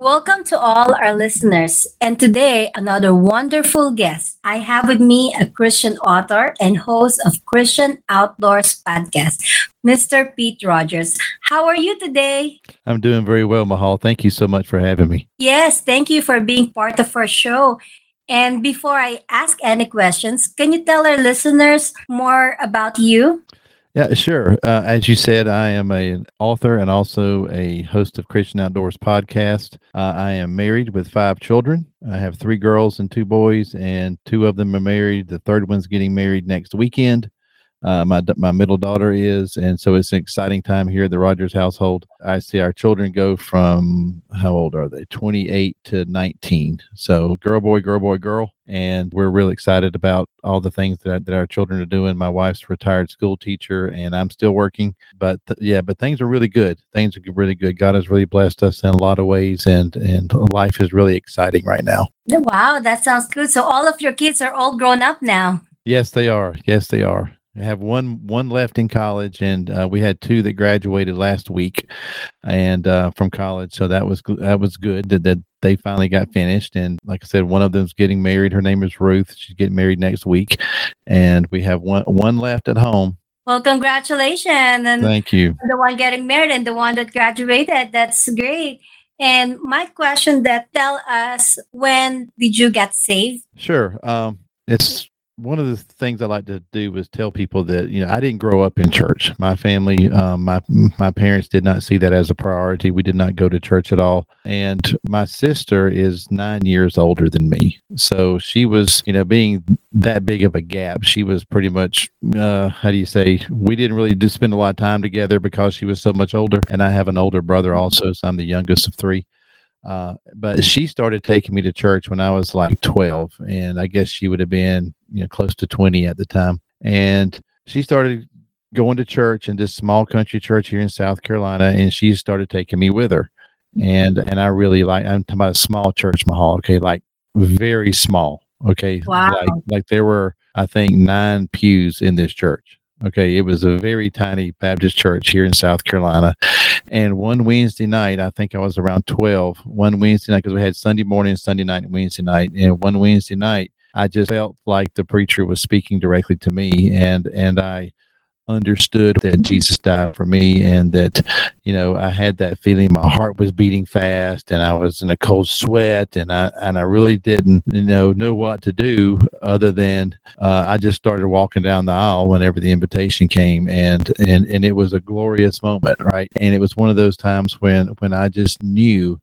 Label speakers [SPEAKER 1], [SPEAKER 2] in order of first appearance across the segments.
[SPEAKER 1] Welcome to all our listeners. And today, another wonderful guest. I have with me a Christian author and host of Christian Outdoors podcast, Mr. Pete Rogers. How are you today?
[SPEAKER 2] I'm doing very well, Mahal. Thank you so much for having me.
[SPEAKER 1] Yes, thank you for being part of our show. And before I ask any questions, can you tell our listeners more about you?
[SPEAKER 2] Yeah, sure. Uh, as you said, I am an author and also a host of Christian Outdoors podcast. Uh, I am married with five children. I have three girls and two boys, and two of them are married. The third one's getting married next weekend. Uh, my my middle daughter is, and so it's an exciting time here at the Rogers household. I see our children go from how old are they? Twenty eight to nineteen. So girl, boy, girl, boy, girl, and we're really excited about all the things that that our children are doing. My wife's retired school teacher, and I'm still working. But th- yeah, but things are really good. Things are really good. God has really blessed us in a lot of ways, and and life is really exciting right now.
[SPEAKER 1] Wow, that sounds good. So all of your kids are all grown up now.
[SPEAKER 2] Yes, they are. Yes, they are. I have one one left in college, and uh, we had two that graduated last week, and uh, from college. So that was that was good that, that they finally got finished. And like I said, one of them's getting married. Her name is Ruth. She's getting married next week, and we have one one left at home.
[SPEAKER 1] Well, congratulations! And
[SPEAKER 2] Thank you.
[SPEAKER 1] The one getting married and the one that graduated. That's great. And my question that tell us when did you get saved?
[SPEAKER 2] Sure. Um, it's one of the things I like to do is tell people that you know I didn't grow up in church. My family, um, my my parents did not see that as a priority. We did not go to church at all. And my sister is nine years older than me, so she was you know being that big of a gap. She was pretty much uh, how do you say? We didn't really do spend a lot of time together because she was so much older, and I have an older brother also, so I'm the youngest of three. Uh, but she started taking me to church when I was like 12, and I guess she would have been, you know, close to 20 at the time. And she started going to church in this small country church here in South Carolina, and she started taking me with her. And and I really like. I'm talking about a small church, Mahal. Okay, like very small. Okay,
[SPEAKER 1] wow.
[SPEAKER 2] like like there were I think nine pews in this church Okay, it was a very tiny Baptist church here in South Carolina. And one Wednesday night, I think I was around 12, one Wednesday night, because we had Sunday morning, Sunday night, and Wednesday night. And one Wednesday night, I just felt like the preacher was speaking directly to me. And, and I, understood that Jesus died for me and that, you know, I had that feeling my heart was beating fast and I was in a cold sweat and I and I really didn't, you know, know what to do other than uh, I just started walking down the aisle whenever the invitation came and and and it was a glorious moment, right? And it was one of those times when when I just knew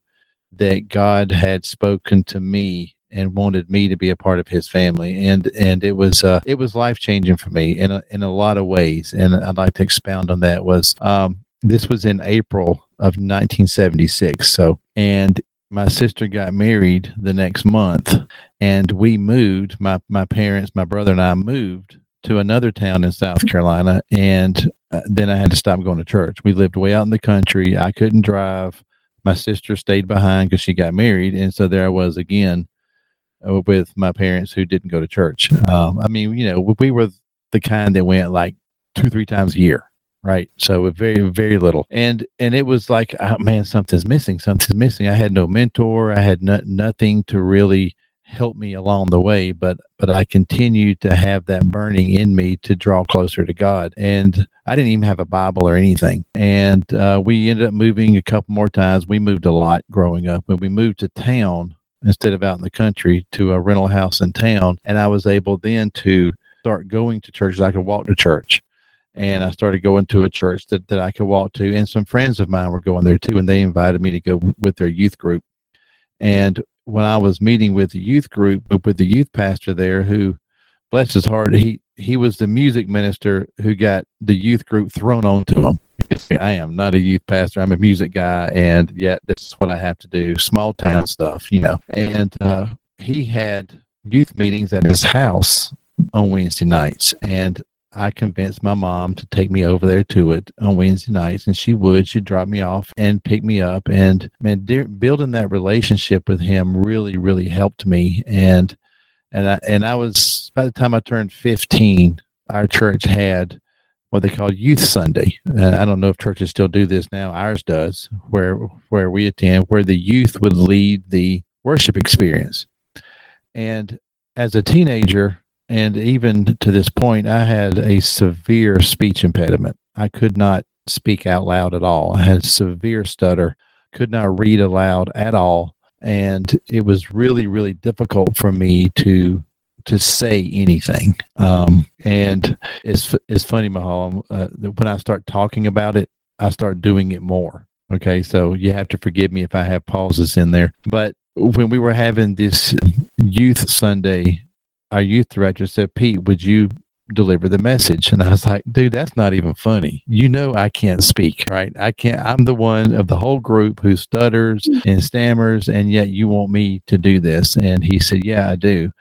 [SPEAKER 2] that God had spoken to me and wanted me to be a part of his family. And and it was uh, it was life changing for me in a, in a lot of ways. And I'd like to expound on that was um, this was in April of 1976 so and my sister got married the next month and we moved my my parents my brother and I moved to another town in South Carolina and uh, then I had to stop going to church. We lived way out in the country. I couldn't drive. My sister stayed behind because she got married and so there I was again with my parents who didn't go to church. Um, I mean, you know, we were the kind that went like two, three times a year, right? So very, very little. And and it was like, oh, man, something's missing. Something's missing. I had no mentor. I had no, nothing to really help me along the way but but i continued to have that burning in me to draw closer to god and i didn't even have a bible or anything and uh, we ended up moving a couple more times we moved a lot growing up when we moved to town instead of out in the country to a rental house in town. And I was able then to start going to churches. I could walk to church. And I started going to a church that, that I could walk to. And some friends of mine were going there too. And they invited me to go with their youth group. And when I was meeting with the youth group, with the youth pastor there, who, bless his heart, he, he was the music minister who got the youth group thrown onto him. I am not a youth pastor. I'm a music guy, and yet this is what I have to do small town stuff, you know. And uh, he had youth meetings at his house on Wednesday nights, and I convinced my mom to take me over there to it on Wednesday nights, and she would. She'd drop me off and pick me up, and man, building that relationship with him really, really helped me. And and I and I was by the time I turned 15, our church had what they call Youth Sunday. Uh, I don't know if churches still do this now. Ours does, where where we attend, where the youth would lead the worship experience. And as a teenager, and even to this point, I had a severe speech impediment. I could not speak out loud at all. I had severe stutter, could not read aloud at all. And it was really, really difficult for me to to say anything. Um, and it's it's funny, Mahal. Uh, when I start talking about it, I start doing it more. Okay, so you have to forgive me if I have pauses in there. But when we were having this youth Sunday, our youth director said, "Pete, would you deliver the message. And I was like, dude, that's not even funny. You know, I can't speak, right? I can't, I'm the one of the whole group who stutters and stammers, and yet you want me to do this. And he said, yeah, I do.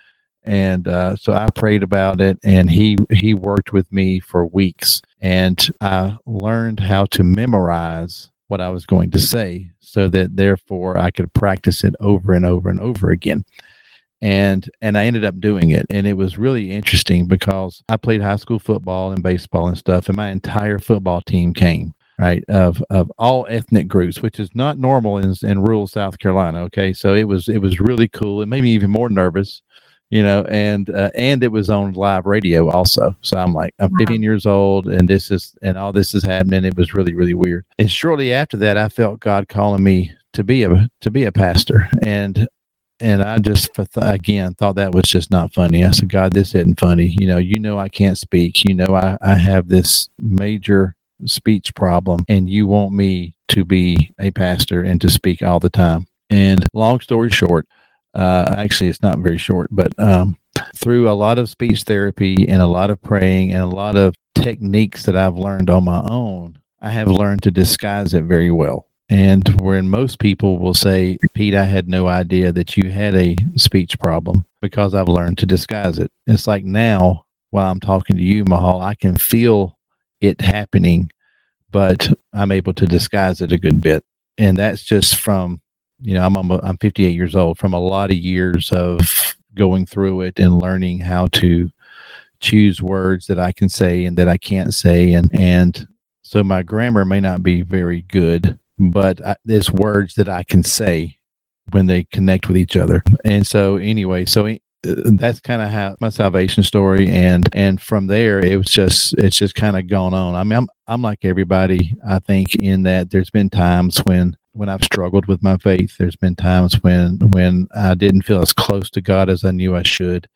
[SPEAKER 2] And uh, so I prayed about it, and he he worked with me for weeks, and I learned how to memorize what I was going to say, so that therefore I could practice it over and over and over again. And and I ended up doing it. And it was really interesting because I played high school football and baseball and stuff and my entire football team came right of of all ethnic groups which is not normal in in rural South Carolina okay? So it was it was really cool. It made me even more nervous you know and uh, and it was on live radio also so i'm like i'm 15 years old and this is and all this is happening it was really really weird and shortly after that i felt god calling me to be a to be a pastor and and I just again thought that was just not funny. I said, God, this isn't funny. You know, you know I can't speak. You know I, I have this major speech problem, and you want me to be a pastor and to speak all the time. And long story short, uh, actually, it's not very short, but um, through a lot of speech therapy and a lot of praying and a lot of techniques that I've learned on my own, I have learned to disguise it very well. And wherein most people will say, Pete, I had no idea that you had a speech problem because I've learned to disguise it. It's like now, while I'm talking to you, Mahal, I can feel it happening, but I'm able to disguise it a good bit. And that's just from, you know, I'm, I'm 58 years old, from a lot of years of going through it and learning how to choose words that I can say and that I can't say. And, and so my grammar may not be very good, but I, there's words that I can say when they connect with each other. And so, anyway, so uh, that's kind of how my salvation story and and from there it was just it's just kind of gone on i mean i'm i'm like everybody i think in that there's been times when when i've struggled with my faith there's been times when when i didn't feel as close to god as i knew i should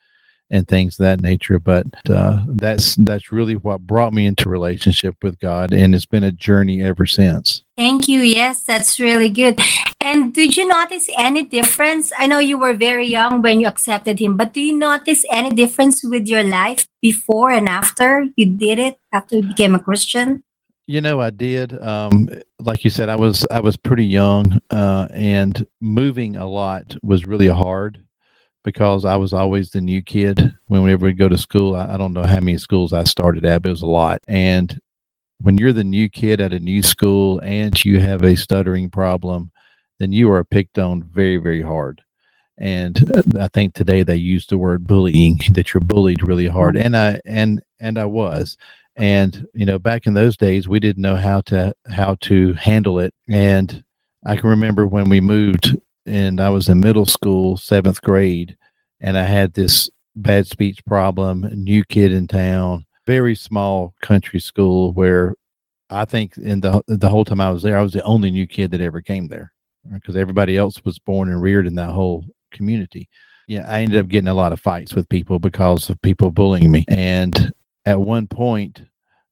[SPEAKER 2] and things of that nature. But uh, that's that's really what brought me into relationship with God, and it's been a journey ever since.
[SPEAKER 1] Thank you. Yes, that's really good. And did you notice any difference? I know you were very young when you accepted Him, but do you notice any difference with your life before and after you did it? After you became a Christian?
[SPEAKER 2] You know, I did. Um, like you said, I was I was pretty young, uh, and moving a lot was really hard because I was always the new kid. Whenever we go to school, I, I don't know how many schools I started at, but it was a lot. And when you're the new kid at a new school and you have a stuttering problem, then you are picked on very, very hard. And I think today they use the word bullying that you're bullied really hard, and I and and I was, and you know back in those days we didn't know how to how to handle it, and I can remember when we moved and I was in middle school, seventh grade, and I had this bad speech problem, new kid in town, very small country school where I think in the the whole time I was there, I was the only new kid that ever came there because everybody else was born and reared in that whole community. Yeah, I ended up getting a lot of fights with people because of people bullying me. And at one point,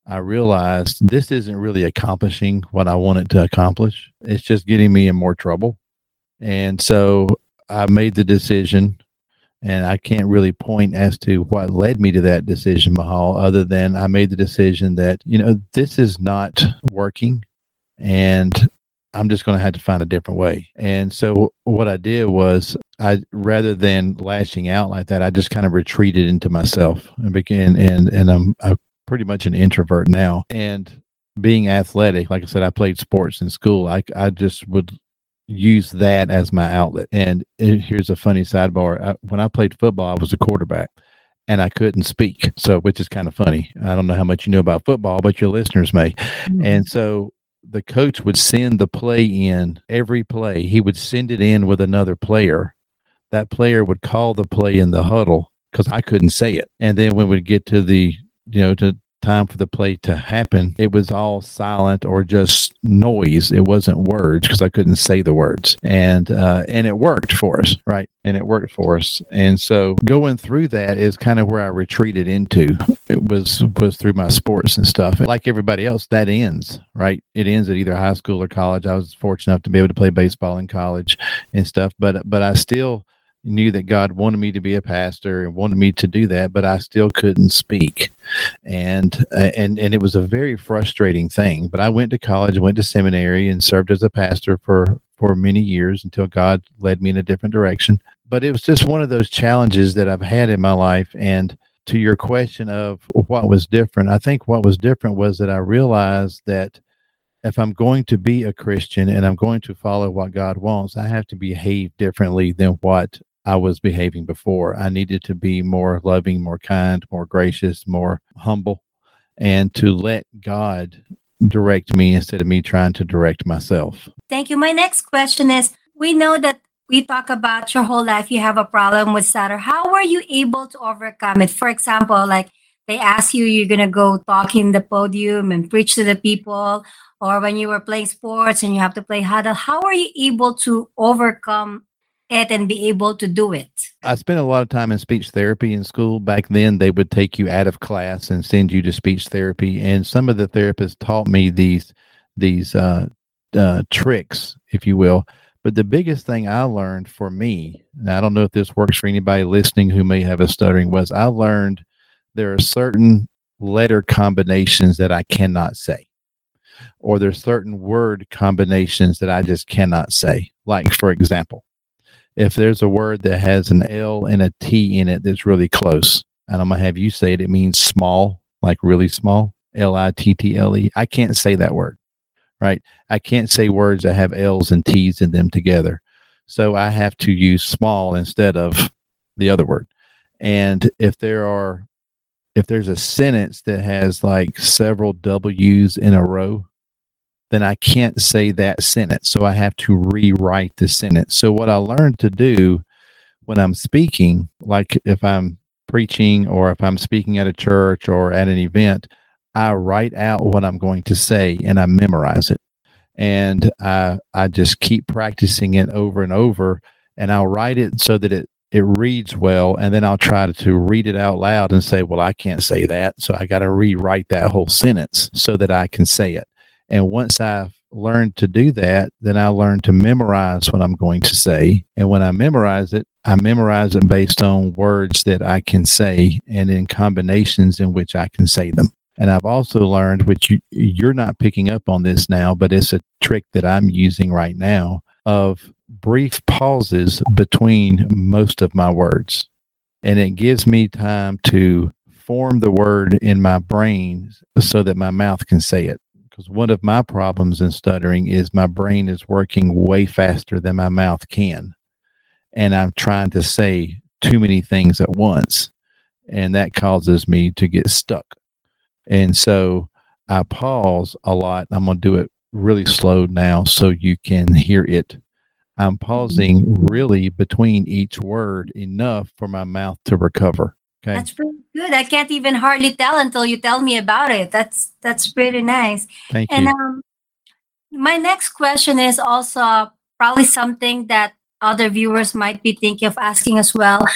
[SPEAKER 2] I realized this isn't really accomplishing what I wanted to accomplish. It's just getting me in more trouble. And so I made the decision, and I can't really point as to what led me to that decision, Mahal, other than I made the decision that, you know, this is not working and I'm just going to have to find a different way. And so what I did was I rather than lashing out like that, I just kind of retreated into myself and began and and I'm, I'm pretty much an introvert now. And being athletic, like I said, I played sports in school. I I just would use that as my outlet. And it, here's a funny sidebar: I, when I played football, I was a quarterback, and I couldn't speak. So, which is kind of funny. I don't know how much you know about football, but your listeners may. Mm-hmm. And so the coach would send the play in every play. He would send it in with another player. That player would call the play in the huddle because I couldn't say it. And then when we'd get to the, you know, to time for the play to happen, it was all silent or just noise. It wasn't words because I couldn't say the words, and uh, and it worked for us, right? And it worked for us. And so going through that is kind of where I retreated into. It was was through my sports and stuff. Like everybody else, that ends, right? It ends at either high school or college. I was fortunate enough to be able to play baseball in college and stuff, but but I still knew that God wanted me to be a pastor and wanted me to do that, but I still couldn't speak, and uh, and and it was a very frustrating thing. But I went to college, went to seminary, and served as a pastor for for many years until God led me in a different direction. But it was just one of those challenges that I've had in my life, and to your question of what was different, I think what was different was that I realized that if I'm going to be a Christian and I'm going to follow what God wants, I have to behave differently than what I was behaving before. I needed to be more loving, more kind, more gracious, more humble, and to let God direct me instead of me trying to direct myself.
[SPEAKER 1] Thank you. My next question is we know that we talk about your whole life you have a problem with stutter. How were you able to overcome it? For example, like they ask you you're going to go talk in the podium and preach to the people or when you were playing sports and you have to play huddle how are you able to overcome it and be able to do it.
[SPEAKER 2] I spent a lot of time in speech therapy in school. Back then, they would take you out of class and send you to speech therapy. And some of the therapists taught me these these uh, uh, tricks, if you will. But the biggest thing I learned for me, and I don't know if this works for anybody listening who may have a stuttering, was I learned there are certain letter combinations that I cannot say, or there's certain word combinations that I just cannot say. Like, for example, if there's a word that has an L and a T in it that's really close, and I'm gonna have you say it, it means small, like really small, L I T T L E. I can't say that word, right? I can't say words that have L's and T's in them together. So I have to use small instead of the other word. And if there are, if there's a sentence that has like several W's in a row, then I can't say that sentence. So I have to rewrite the sentence. So what I learned to do when I'm speaking, like if I'm preaching or if I'm speaking at a church or at an event, I write out what I'm going to say and I memorize it. And I I just keep practicing it over and over and I'll write it so that it it reads well and then I'll try to, to read it out loud and say, well, I can't say that. So I got to rewrite that whole sentence so that I can say it. And once I've learned to do that, then I learn to memorize what I'm going to say. And when I memorize it, I memorize it based on words that I can say and in combinations in which I can say them. And I've also learned, which you, you're not picking up on this now, but it's a trick that I'm using right now of brief pauses between most of my words. And it gives me time to form the word in my brain so that my mouth can say it because one of my problems in stuttering is my brain is working way faster than my mouth can. And I'm trying to say too many things at once. And that causes me to get stuck. And so I pause a lot. I'm going to do it really slow now so you can hear it. I'm pausing really between each word enough for my mouth to recover.
[SPEAKER 1] Okay. That's pretty good. I can't even hardly tell until you tell me about it. That's that's pretty nice.
[SPEAKER 2] Thank
[SPEAKER 1] and,
[SPEAKER 2] you.
[SPEAKER 1] And um, my next question is also probably something that other viewers might be thinking of asking as well.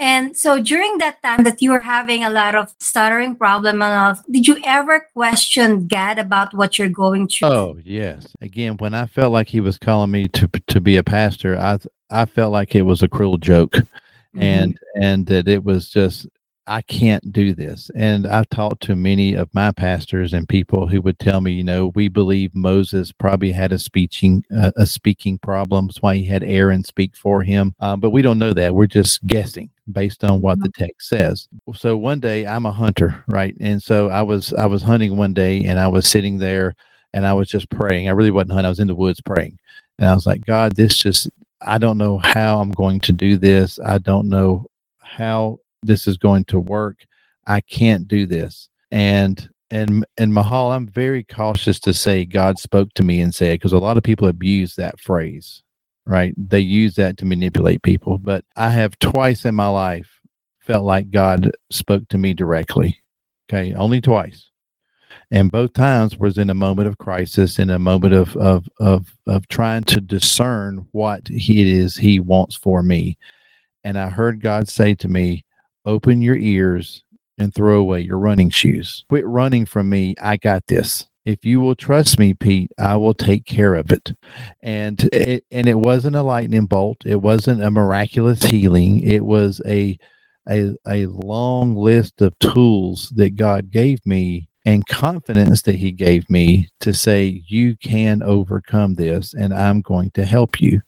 [SPEAKER 1] And so during that time that you were having a lot of stuttering problem and did you ever question God about what you're going through?
[SPEAKER 2] Oh yes. Again, when I felt like He was calling me to to be a pastor, I I felt like it was a cruel joke mm-hmm. and and that it was just I can't do this. And I've talked to many of my pastors and people who would tell me, you know, we believe Moses probably had a speaking uh, a speaking problem. That's why he had Aaron speak for him. Uh, but we don't know that. We're just guessing based on what the mm-hmm. text says. So one day I'm a hunter, right? And so I was I was hunting one day and I was sitting there and I was just praying. I really wasn't hunting. I was in the woods praying. And I was like, God, this just I don't know how I'm going to do this. I don't know how this is going to work. I can't do this. And and and Mahal, I'm very cautious to say God spoke to me and said because a lot of people abuse that phrase, right? They use that to manipulate people. But I have twice in my life felt like God spoke to me directly. Okay, only twice. And both times was in a moment of crisis, in a moment of of of of trying to discern what it is he wants for me. And I heard God say to me, Open your ears and throw away your running shoes. Quit running from me. I got this. If you will trust me, Pete, I will take care of it. And it and it wasn't a lightning bolt. It wasn't a miraculous healing. It was a a, a long list of tools that God gave me and confidence that he gave me to say you can overcome this and I'm going to help you.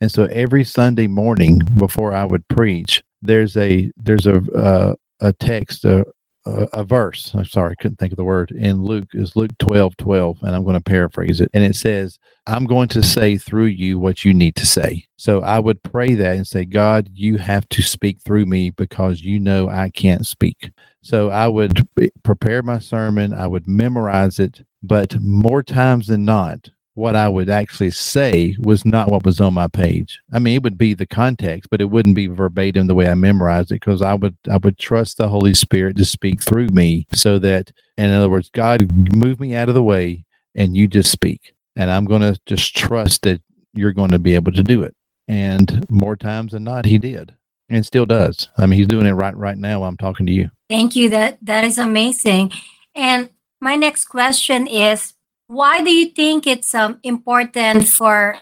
[SPEAKER 2] And so every Sunday morning before I would preach, there's a there's a uh, a text, a, a, a, verse. I'm sorry, I couldn't think of the word in Luke is Luke 12, 12, and I'm going to paraphrase it. And it says, I'm going to say through you what you need to say. So I would pray that and say, God, you have to speak through me because you know I can't speak. So I would prepare my sermon, I would memorize it, but more times than not, what I would actually say was not what was on my page. I mean, it would be the context, but it wouldn't be verbatim the way I memorized it because I would I would trust the Holy Spirit to speak through me so that in other words, God move me out of the way and you just speak. And I'm going to just trust that you're going to be able to do it. And more times than not he did. And still does. I mean, he's doing it right right now I'm talking to you.
[SPEAKER 1] Thank you. That that is amazing. And my next question is why do you think it's um, important for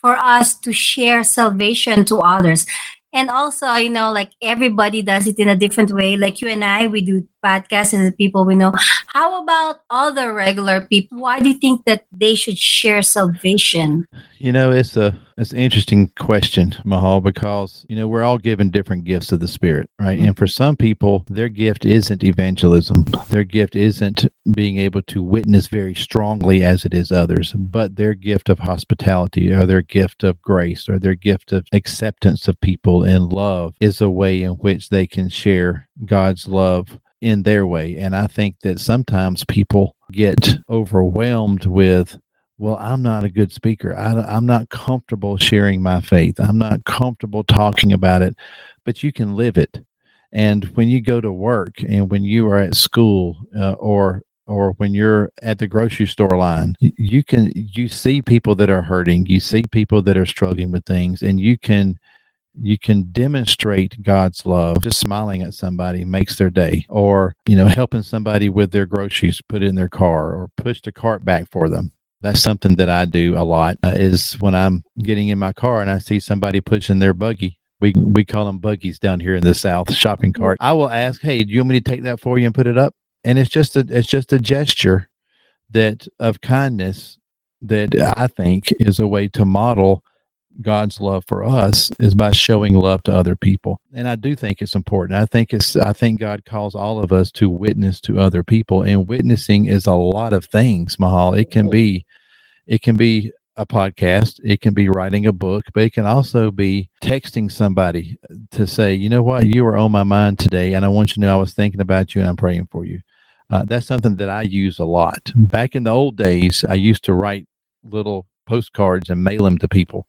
[SPEAKER 1] for us to share salvation to others? And also you know like everybody does it in a different way. Like you and i we do podcasts and the people we know. How about other regular people why do you think that they should share salvation
[SPEAKER 2] you know it's a it's an interesting question mahal because you know we're all given different gifts of the spirit right and for some people their gift isn't evangelism their gift isn't being able to witness very strongly as it is others but their gift of hospitality or their gift of grace or their gift of acceptance of people and love is a way in which they can share god's love in their way. And I think that sometimes people get overwhelmed with, well, I'm not a good speaker. I, am not comfortable sharing my faith. I'm not comfortable talking about it, but you can live it. And when you go to work and when you are at school uh, or or when you're at the grocery store line you can you see people that are hurting you see people that are struggling with things and you can you can demonstrate God's love. Just smiling at somebody makes their day, or, you know, helping somebody with their groceries, put in their car, or push the cart back for them. That's something that I do a lot uh, is when I'm getting in my car and I see somebody pushing their buggy. We, we call them buggies down here in the South, shopping cart. I will ask, Hey, do you want me to take that for you and put it up? And it's just a, it's just a gesture that of kindness that I think is a way to model God's love for us is by showing love to other people. And I do think it's important. I think it's I think God calls all of us to witness to other people and witnessing is a lot of things, Mahal. It can be it can be a podcast, it can be writing a book, but it can also be texting somebody to say, "You know what? You were on my mind today and I want you to know I was thinking about you and I'm praying for you." Uh, that's something that I use a lot. Back in the old days, I used to write little postcards and mail them to people.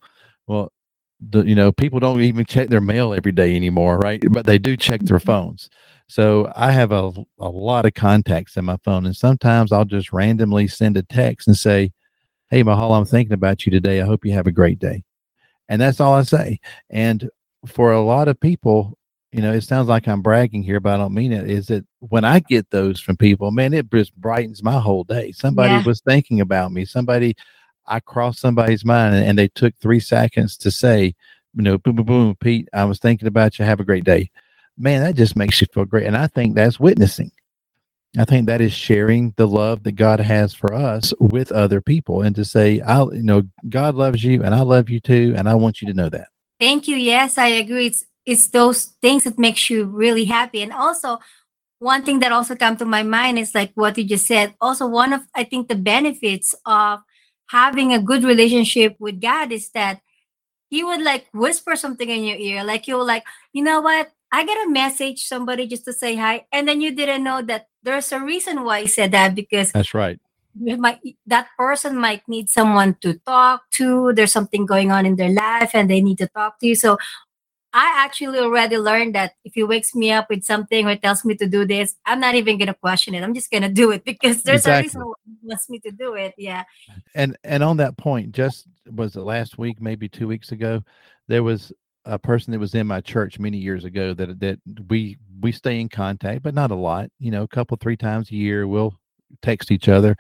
[SPEAKER 2] Well, the you know people don't even check their mail every day anymore, right? But they do check their mm-hmm. phones. So I have a a lot of contacts in my phone, and sometimes I'll just randomly send a text and say, "Hey, Mahal, I'm thinking about you today. I hope you have a great day," and that's all I say. And for a lot of people, you know, it sounds like I'm bragging here, but I don't mean it. Is that when I get those from people, man, it just brightens my whole day. Somebody yeah. was thinking about me. Somebody I crossed somebody's mind and, they took three seconds to say, you know, boom, boom, boom, Pete, I was thinking about you. Have a great day. Man, that just makes you feel great. And I think that's witnessing. I think that is sharing the love that God has for us with other people and to say, I, you know, God loves you and I love you too. And I want you to know that.
[SPEAKER 1] Thank you. Yes, I agree. It's, it's those things that makes you really happy. And also, one thing that also come to my mind is like what you just said. Also, one of I think the benefits of having a good relationship with God is that he would like whisper something in your ear. Like you will like, you know what? I get a message, somebody just to say hi, and then you didn't know that there's a reason why he said that because
[SPEAKER 2] That's right.
[SPEAKER 1] might that person might need someone to talk to. There's something going on in their life and they need to talk to you. So I actually already learned that if he wakes me up with something or tells me to do this, I'm not even gonna question it. I'm just gonna do it because there's a reason why he wants me to do it. Yeah.
[SPEAKER 2] And and on that point, just was it last week, maybe two weeks ago, there was a person that was in my church many years ago that that we we stay in contact, but not a lot. You know, a couple three times a year, we'll text each other.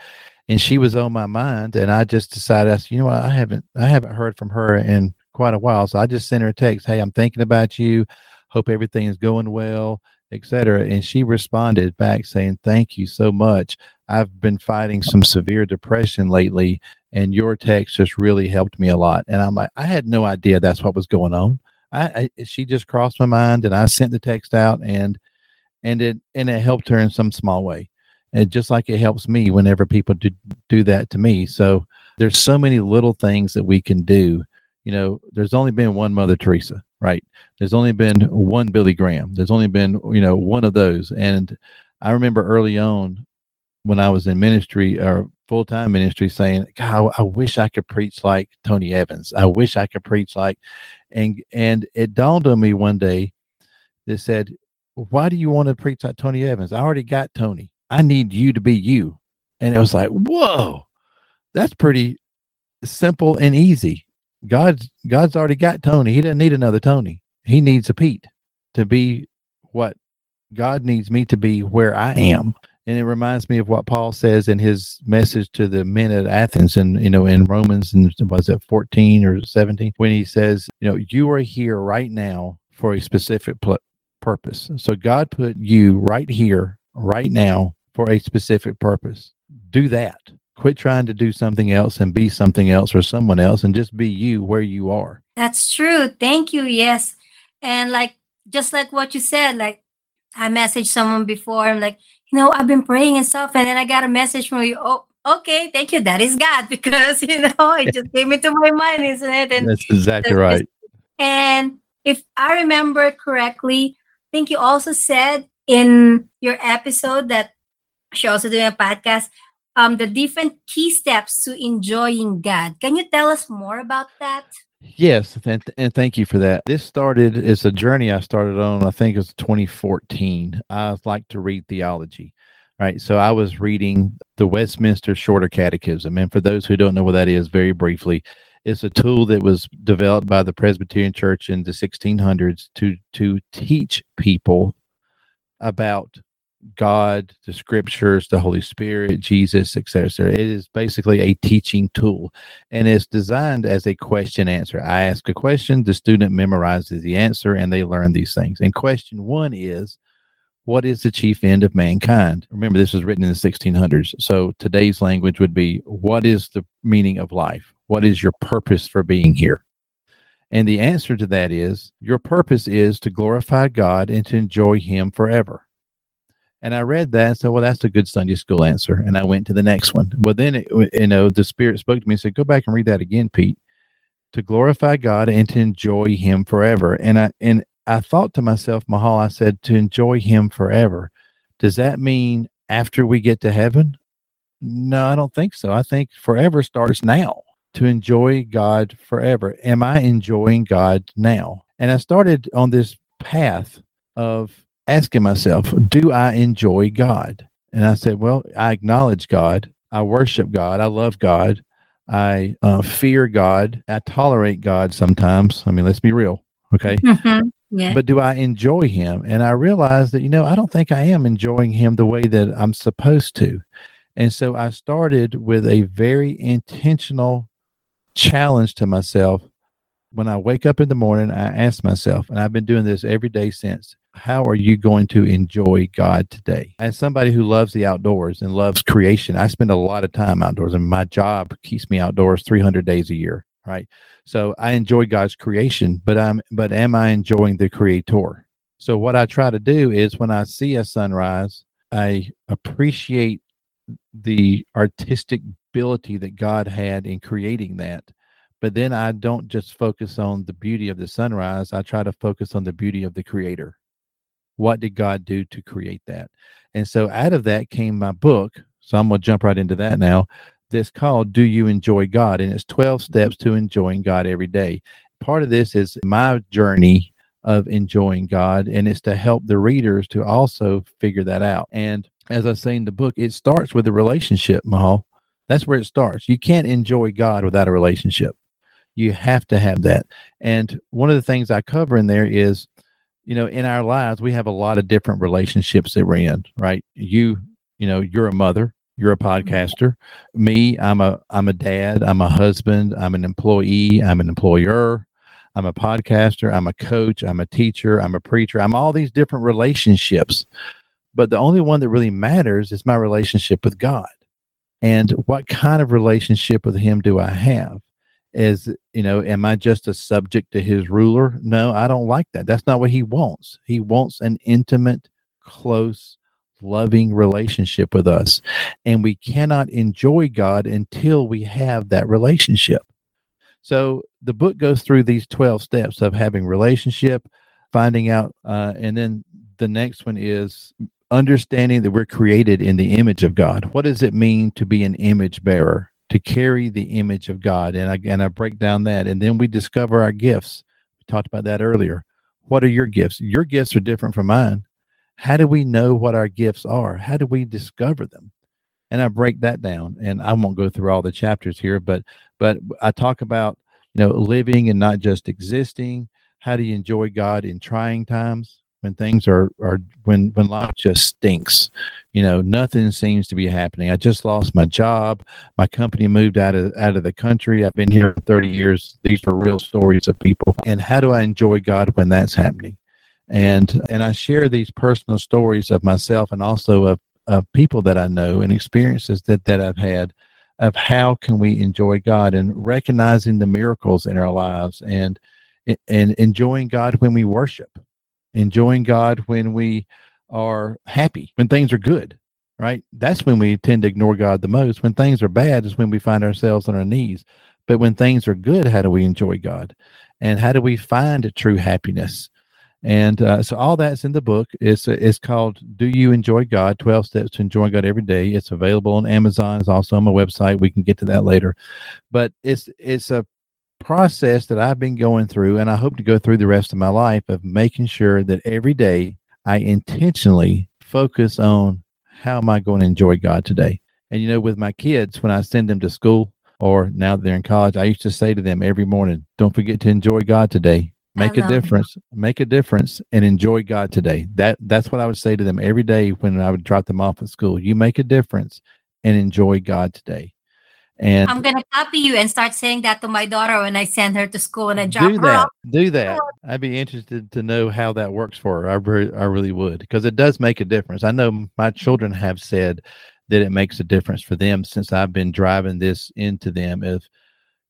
[SPEAKER 2] And she was on my mind, and I just decided, I said, you know what, I haven't I haven't heard from her in quite a while, so I just sent her a text, hey, I'm thinking about you, hope everything is going well, etc. And she responded back saying, thank you so much. I've been fighting some severe depression lately, and your text just really helped me a lot. And I'm like, I had no idea that's what was going on. I, I she just crossed my mind, and I sent the text out, and and it and it helped her in some small way, and just like it helps me whenever people do do that to me. So there's so many little things that we can do. You know, there's only been one Mother Teresa, right? There's only been one Billy Graham. There's only been you know one of those, and I remember early on when I was in ministry or full time ministry saying, God, I, wish I could preach like Tony Evans. I wish I could preach like and and it dawned on me one day that said, Why do you want to preach like Tony Evans? I already got Tony. I need you to be you. And it was like, whoa, that's pretty simple and easy. God's God's already got Tony. He doesn't need another Tony. He needs a Pete to be what God needs me to be where I am. And it reminds me of what Paul says in his message to the men at Athens and you know in Romans and was it 14 or 17 when he says, you know, you are here right now for a specific pl- purpose. So God put you right here right now for a specific purpose. Do that. Quit trying to do something else and be something else or someone else and just be you where you are.
[SPEAKER 1] That's true. Thank you. Yes. And like just like what you said, like I messaged someone before, I'm like, you know, I've been praying and stuff, and then I got a message from you. Oh, okay, thank you. That is God because you know it just came into my mind, isn't it? And
[SPEAKER 2] That's exactly
[SPEAKER 1] that's-
[SPEAKER 2] right.
[SPEAKER 1] And if I remember correctly, I think you also said in your episode that she also doing a podcast, um, the different key steps to enjoying God. Can you tell us more about that?
[SPEAKER 2] Yes, and, and thank you for that. This started as a journey I started on, I think it was 2014. I like to read theology, right? So I was reading the Westminster Shorter Catechism. And for those who don't know what that is, very briefly, it's a tool that was developed by the Presbyterian Church in the 1600s to, to teach people about God, the scriptures, the Holy Spirit, Jesus, etc. It is basically a teaching tool and it's designed as a question answer. I ask a question, the student memorizes the answer, and they learn these things. And question one is, what is the chief end of mankind? Remember, this was written in the 1600s. So today's language would be, what is the meaning of life? What is your purpose for being here? And the answer to that is, your purpose is to glorify God and to enjoy Him forever. And I read that and said, well, that's a good Sunday school answer. And I went to the next one. Well, then, it, you know, the Spirit spoke to me and said, go back and read that again, Pete, to glorify God and to enjoy Him forever. And I, and I thought to myself, Mahal, I said, to enjoy Him forever. Does that mean after we get to heaven? No, I don't think so. I think forever starts now to enjoy God forever. Am I enjoying God now? And I started on this path of asking myself, do I enjoy God? And I said, well, I acknowledge God. I worship God. I love God. I uh, fear God. I tolerate God sometimes. I mean, let's be real. Okay.
[SPEAKER 1] Mhm. Yeah.
[SPEAKER 2] But do I enjoy him? And I realized that, you know, I don't think I am enjoying him the way that I'm supposed to. And so I started with a very intentional challenge to myself. When I wake up in the morning, I ask myself, and I've been doing this every day since, how are you going to enjoy God today? As somebody who loves the outdoors and loves creation, I spend a lot of time outdoors, and my job keeps me outdoors 300 days a year, right? So I enjoy God's creation, but I'm but am I enjoying the creator? So what I try to do is when I see a sunrise, I appreciate the artistic ability that God had in creating that. But then I don't just focus on the beauty of the sunrise, I try to focus on the beauty of the creator. What did God do to create that? And so out of that came my book. So I'm going to jump right into that now. This called Do You Enjoy God? And it's 12 steps to enjoying God every day. Part of this is my journey of enjoying God, and it's to help the readers to also figure that out. And as I say in the book, it starts with a relationship, Mahal. That's where it starts. You can't enjoy God without a relationship. You have to have that. And one of the things I cover in there is, you know, in our lives, we have a lot of different relationships that we're in, right? You, you know, you're a mother, you're a mm-hmm. podcaster. Me, I'm a I'm a dad, I'm a husband, I'm an employee, I'm an employer, I'm a podcaster, I'm a coach, I'm a teacher, I'm a preacher. I'm all these different relationships. But the only one that really matters is my relationship with God. And what kind of relationship with him do I have? Is, you know, am I just a subject to his ruler? No, I don't like that. That's not what he wants. He wants an intimate, close, loving relationship with us. And we cannot enjoy God until we have that relationship. So the book goes through these 12 steps of having relationship, finding out, uh, and then the next one is understanding that we're created in the image of God. What does it mean to be an image bearer? To carry the image of God. And I, and I break down that. And then we discover our gifts. We talked about that earlier. What are your gifts? Your gifts are different from mine. How do we know what our gifts are? How do we discover them? And I break that down. And I won't go through all the chapters here, but but I talk about you know living and not just existing. How do you enjoy God in trying times? When things are are when when life just stinks you know nothing seems to be happening. I just lost my job. My company moved out of out of the country. I've been here 30 years. These are real stories of people. And how do i enjoy god when that's happening? And and i share these personal stories of myself and also of of people that i know and experiences that that i've had of how can we enjoy god and recognizing the miracles in our lives and and enjoying god when we worship enjoying God when we are happy, when things are good, right? That's when we tend to ignore God the most. When things are bad is when we find ourselves on our knees. But when things are good, how do we enjoy God? And how do we find true happiness? And uh, so all that's in the book. It's it's called "Do You Enjoy God? Twelve Steps to Enjoying God Every Day." It's available on Amazon. It's also on my website. We can get to that later, but it's it's a process that I've been going through, and I hope to go through the rest of my life of making sure that every day I intentionally focus on how am I going to enjoy God today. And you know, with my kids, when I send them to school or now that they're in college, I used to say to them every morning, don't forget to enjoy God today. Make a difference. Make a difference and enjoy God today. That that's what I would say to them every day when I would drop them off at school. You make a difference and enjoy God today. And
[SPEAKER 1] I'm gonna copy you and start saying that to my daughter when I send her to school and I drop
[SPEAKER 2] do
[SPEAKER 1] her
[SPEAKER 2] that.
[SPEAKER 1] off.
[SPEAKER 2] Do that. I'd be interested to know how that works for her. I, re- I really would because it does make a difference. I know my children have said that it makes a difference for them since I've been driving this into them. If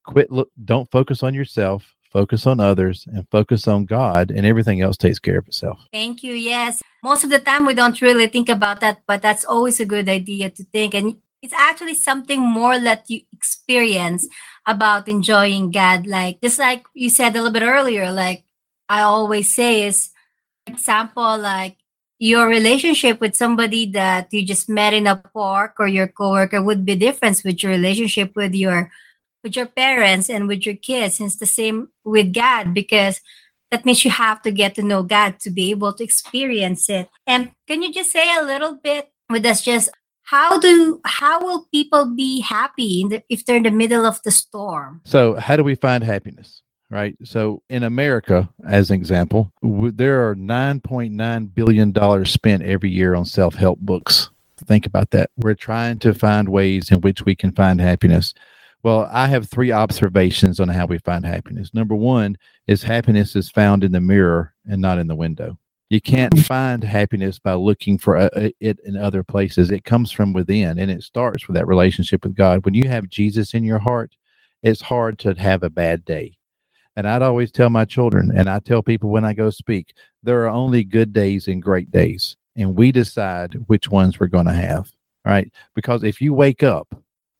[SPEAKER 2] quit, look, don't focus on yourself, focus on others, and focus on God, and everything else takes care of itself.
[SPEAKER 1] Thank you. Yes, most of the time we don't really think about that, but that's always a good idea to think. And it's actually something more that you experience about enjoying God. Like just like you said a little bit earlier, like I always say is example like your relationship with somebody that you just met in a park or your coworker would be different with your relationship with your with your parents and with your kids. And it's the same with God because that means you have to get to know God to be able to experience it. And can you just say a little bit with us just how do how will people be happy the, if they're in the middle of the storm?
[SPEAKER 2] So how do we find happiness right? So in america as an example w- there are 9.9 billion dollars spent every year on self-help books. Think about that. We're trying to find ways in which we can find happiness. Well i have three observations on how we find happiness. Number one is happiness is found in the mirror and not in the window you can't find happiness by looking for a, a, it in other places. It comes from within and it starts with that relationship with God. When you have Jesus in your heart, it's hard to have a bad day. And I'd always tell my children, and I tell people when I go speak, there are only good days and great days. And we decide which ones we're going to have. Right. Because if you wake up,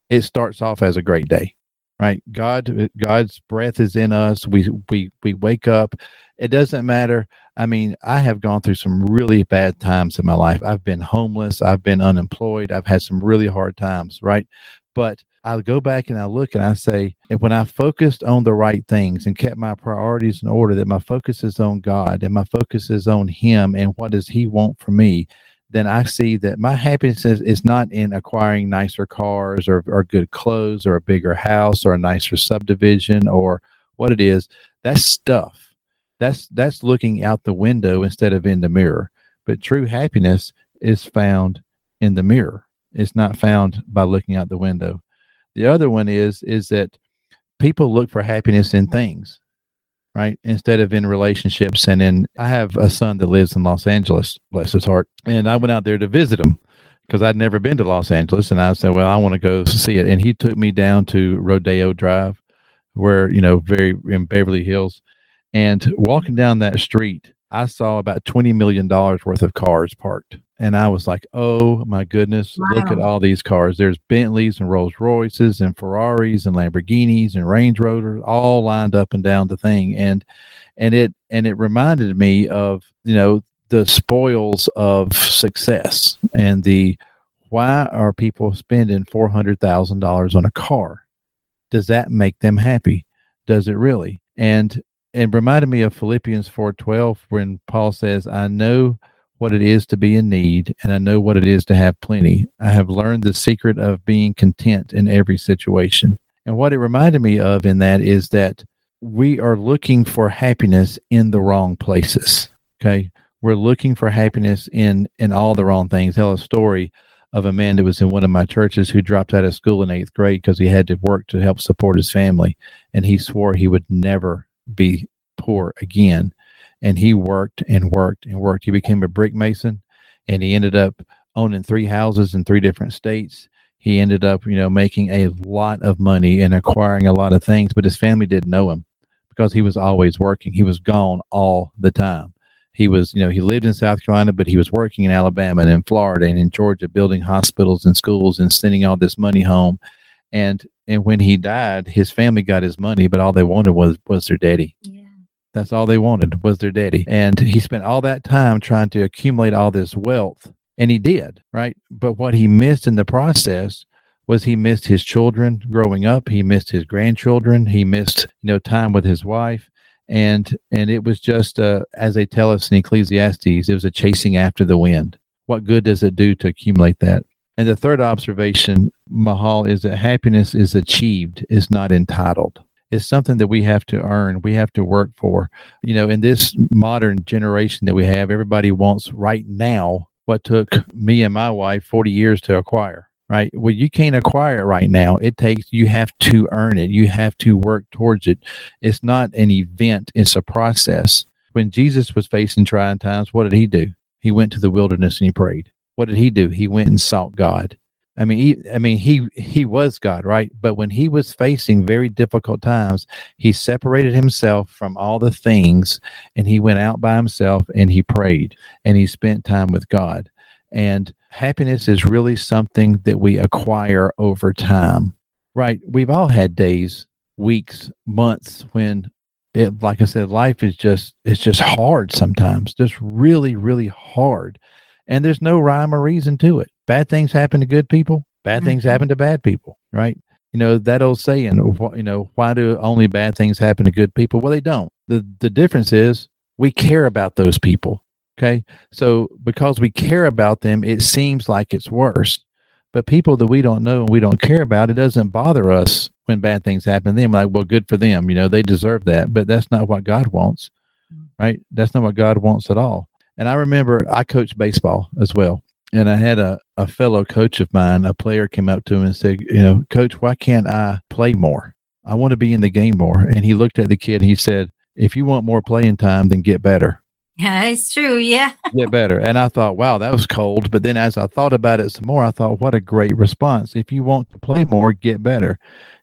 [SPEAKER 2] it starts off as a great day right god god's breath is in us we we we wake up It doesn't matter. I mean, I have gone through some really bad times in my life. I've been homeless. I've been unemployed. I've had some really hard times, right? But I go back and I look and I say, and when I focused on the right things and kept my priorities in order, that my focus is on God and my focus is on Him and what does He want for me, then I see that my happiness is, is not in acquiring nicer cars or, or good clothes or a bigger house or a nicer subdivision or what it is. That's stuff that's that's looking out the window instead of in the mirror. But true happiness is found in the mirror. It's not found by looking out the window. The other one is is that people look for happiness in things right? Instead of in relationships and in i have a son that lives in los angeles bless his heart and i went out there to visit him because i'd never been to los angeles and i said well i want to go see it. And he took me down to rodeo drive where you know very in beverly hills and walking down that street, I saw about $20 million worth of cars parked. And I was like, oh my goodness, wow. look at all these cars. There's Bentleys and Rolls Royces and Ferraris and Lamborghinis and Range Rovers all lined up and down the thing. And and it and it reminded me of, you know, the spoils of success and the why are people spending four hundred thousand dollars on a car? Does that make them happy? Does it really? And it reminded me of Philippians 4:12 when Paul says, "I know what it is to be in need and I know what it is to have plenty. I have learned the secret of being content in every situation." And what it reminded me of in that is that we are looking for happiness in the wrong places. Okay? We're looking for happiness in in all the wrong things. Tell a story of a man that was in one of my churches who dropped out of school in eighth grade because he had to work to help support his family. And he swore he would never be poor again. And he worked and worked and worked. He became a brick mason and he ended up owning three houses in three different states. He ended up, you know, making a lot of money and acquiring a lot of things, but his family didn't know him because he was always working. He was gone all the time. He was, you know, he lived in South Carolina, but he was working in Alabama and in Florida and in Georgia, building hospitals and schools and sending all this money home. And and when he died, his family got his money, but all they wanted was was their daddy. Yeah. That's all they wanted was their daddy. And he spent all that time trying to accumulate all this wealth. And he did, right? But what he missed in the process was he missed his children growing up. He missed his grandchildren. He missed, you know, time with his wife. And and it was just uh, as they tell us in Ecclesiastes, it was a chasing after the wind. What good does it do to accumulate that? And the third observation, Mahal, is that happiness is achieved, is not entitled. It's something that we have to earn, we have to work for. You know, in this modern generation that we have, everybody wants right now what took me and my wife 40 years to acquire, right? Well, you can't acquire it right now. It takes, you have to earn it, you have to work towards it. It's not an event, it's a process. When Jesus was facing trying times, what did he do? He went to the wilderness and he prayed what did he do? He went and sought God. I mean, he, I mean, he he was God, right? But when he was facing very difficult times, he separated himself from all the things, and he went out by himself and he prayed and he spent time with God. And happiness is really something that we acquire over time, right? We've all had days, weeks, months when it, like I said, life is just it's just hard sometimes, just really, really hard and there's no rhyme or reason to it. Bad things happen to good people. Bad mm-hmm. things happen to bad people, right? You know that old saying, you know, why do only bad things happen to good people? Well, they don't. the The difference is we care about those people. Okay, so because we care about them, it seems like it's worse. But people that we don't know and we don't care about, it doesn't bother us when bad things happen to them. Like, well, good for them. You know, they deserve that. But that's not what God wants, mm. right? That's not what God wants at all. And I remember I coached baseball as well. And I had a, a fellow coach of mine, a player came up to him and said, You know, coach, why can't I play more? I want to be in the game more. And he looked at the kid and he said, If you want more playing time, then get better.
[SPEAKER 1] Yeah, it's true. Yeah.
[SPEAKER 2] get better. And I thought, wow, that was cold. But then as I thought about it some more, I thought, what a great response. If you want to play more, get better.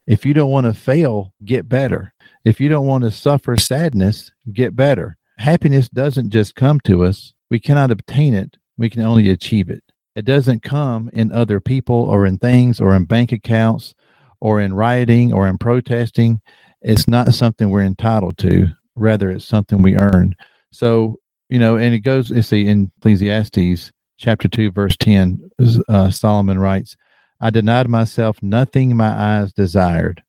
[SPEAKER 2] If you don't want to fail, get better. If you don't want to suffer sadness, get better happiness doesn't just come to us. We cannot obtain it. We can only achieve it. It doesn't come in other people or in things or in bank accounts or in rioting or in protesting. It's not something we're entitled to. rather it's something we earn. So, you know, and it goes, let's see, in Ecclesiastes chapter 2, verse 10, uh, Solomon writes, I denied myself nothing my eyes desired.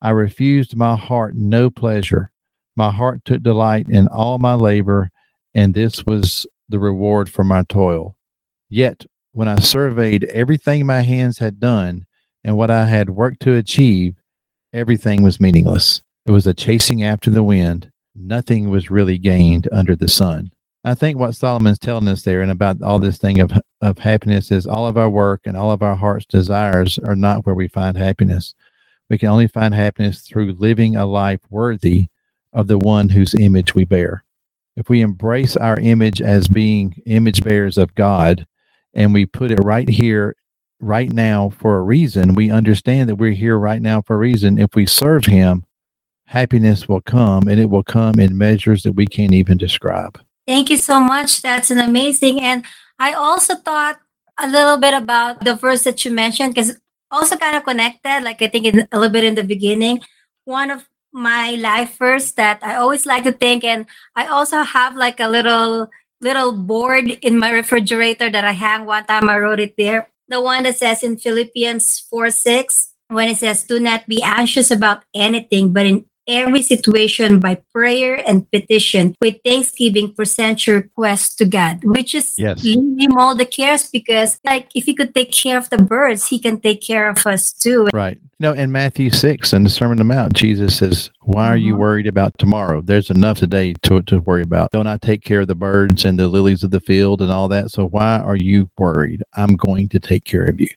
[SPEAKER 2] I refused my heart no pleasure. My heart took delight in all my labor, and this was the reward for my toil. Yet, when I surveyed everything my hands had done and what I had worked to achieve, everything was meaningless. It was a chasing after the wind. Nothing was really gained under the sun. I think what Solomon's telling us there and about all this thing of, of happiness is all of our work and all of our heart's desires are not where we find happiness. We can only find happiness through living a life worthy of the one whose image we bear. If we embrace our image as being image bearers of God and we put it right here, right now for a reason, we understand that we're here right now for a reason. If we serve Him, happiness will come and it will come in measures that we can't even describe.
[SPEAKER 1] Thank you so much. That's an amazing. And I also thought a little bit about the verse that you mentioned because also kind of connected. Like I think in, a little bit in the beginning, one of my life first that I always like to think, and I also have like a little little board in my refrigerator that I hang. One time I wrote it there. The one that says in Philippians four six when it says, "Do not be anxious about anything, but in every situation by prayer and petition with thanksgiving present your request to god which is
[SPEAKER 2] yes.
[SPEAKER 1] leave him all the cares because like if he could take care of the birds he can take care of us too.
[SPEAKER 2] Right. You know in matthew 6 in the sermon on the mount jesus says why are you mm-hmm. worried about tomorrow? There's enough today to, to worry about. Don't i take care of the birds and the lilies of the field and all that? So why are you worried? I'm going to take care of you.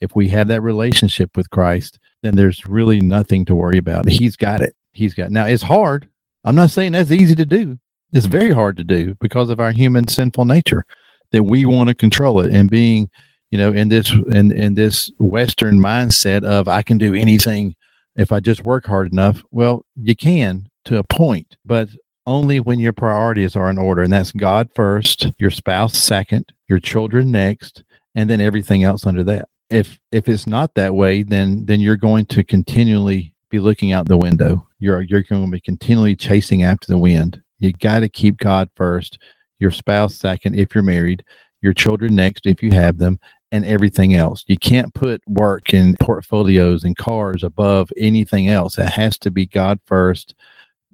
[SPEAKER 2] If we have that relationship with christ then there's really nothing to worry about. He's got it he's got. Now it's hard. I'm not saying that's easy to do. It's mm-hmm. very hard to do because of our human sinful nature that we want to control it and being, you know, in this in in this Western mindset of I can do anything if I just work hard enough. Well, you can to a point, but only when your priorities are in order, and that's God first, your spouse second, your children next, and then everything else under that. If if it's not that way, then then you're going to continually be looking out the window. You're you're going to be continually chasing after the wind. You got to keep God first, your spouse second if you're married, your children next if you have them, and everything else. You can't put work and portfolios and cars above anything else. It has to be God first,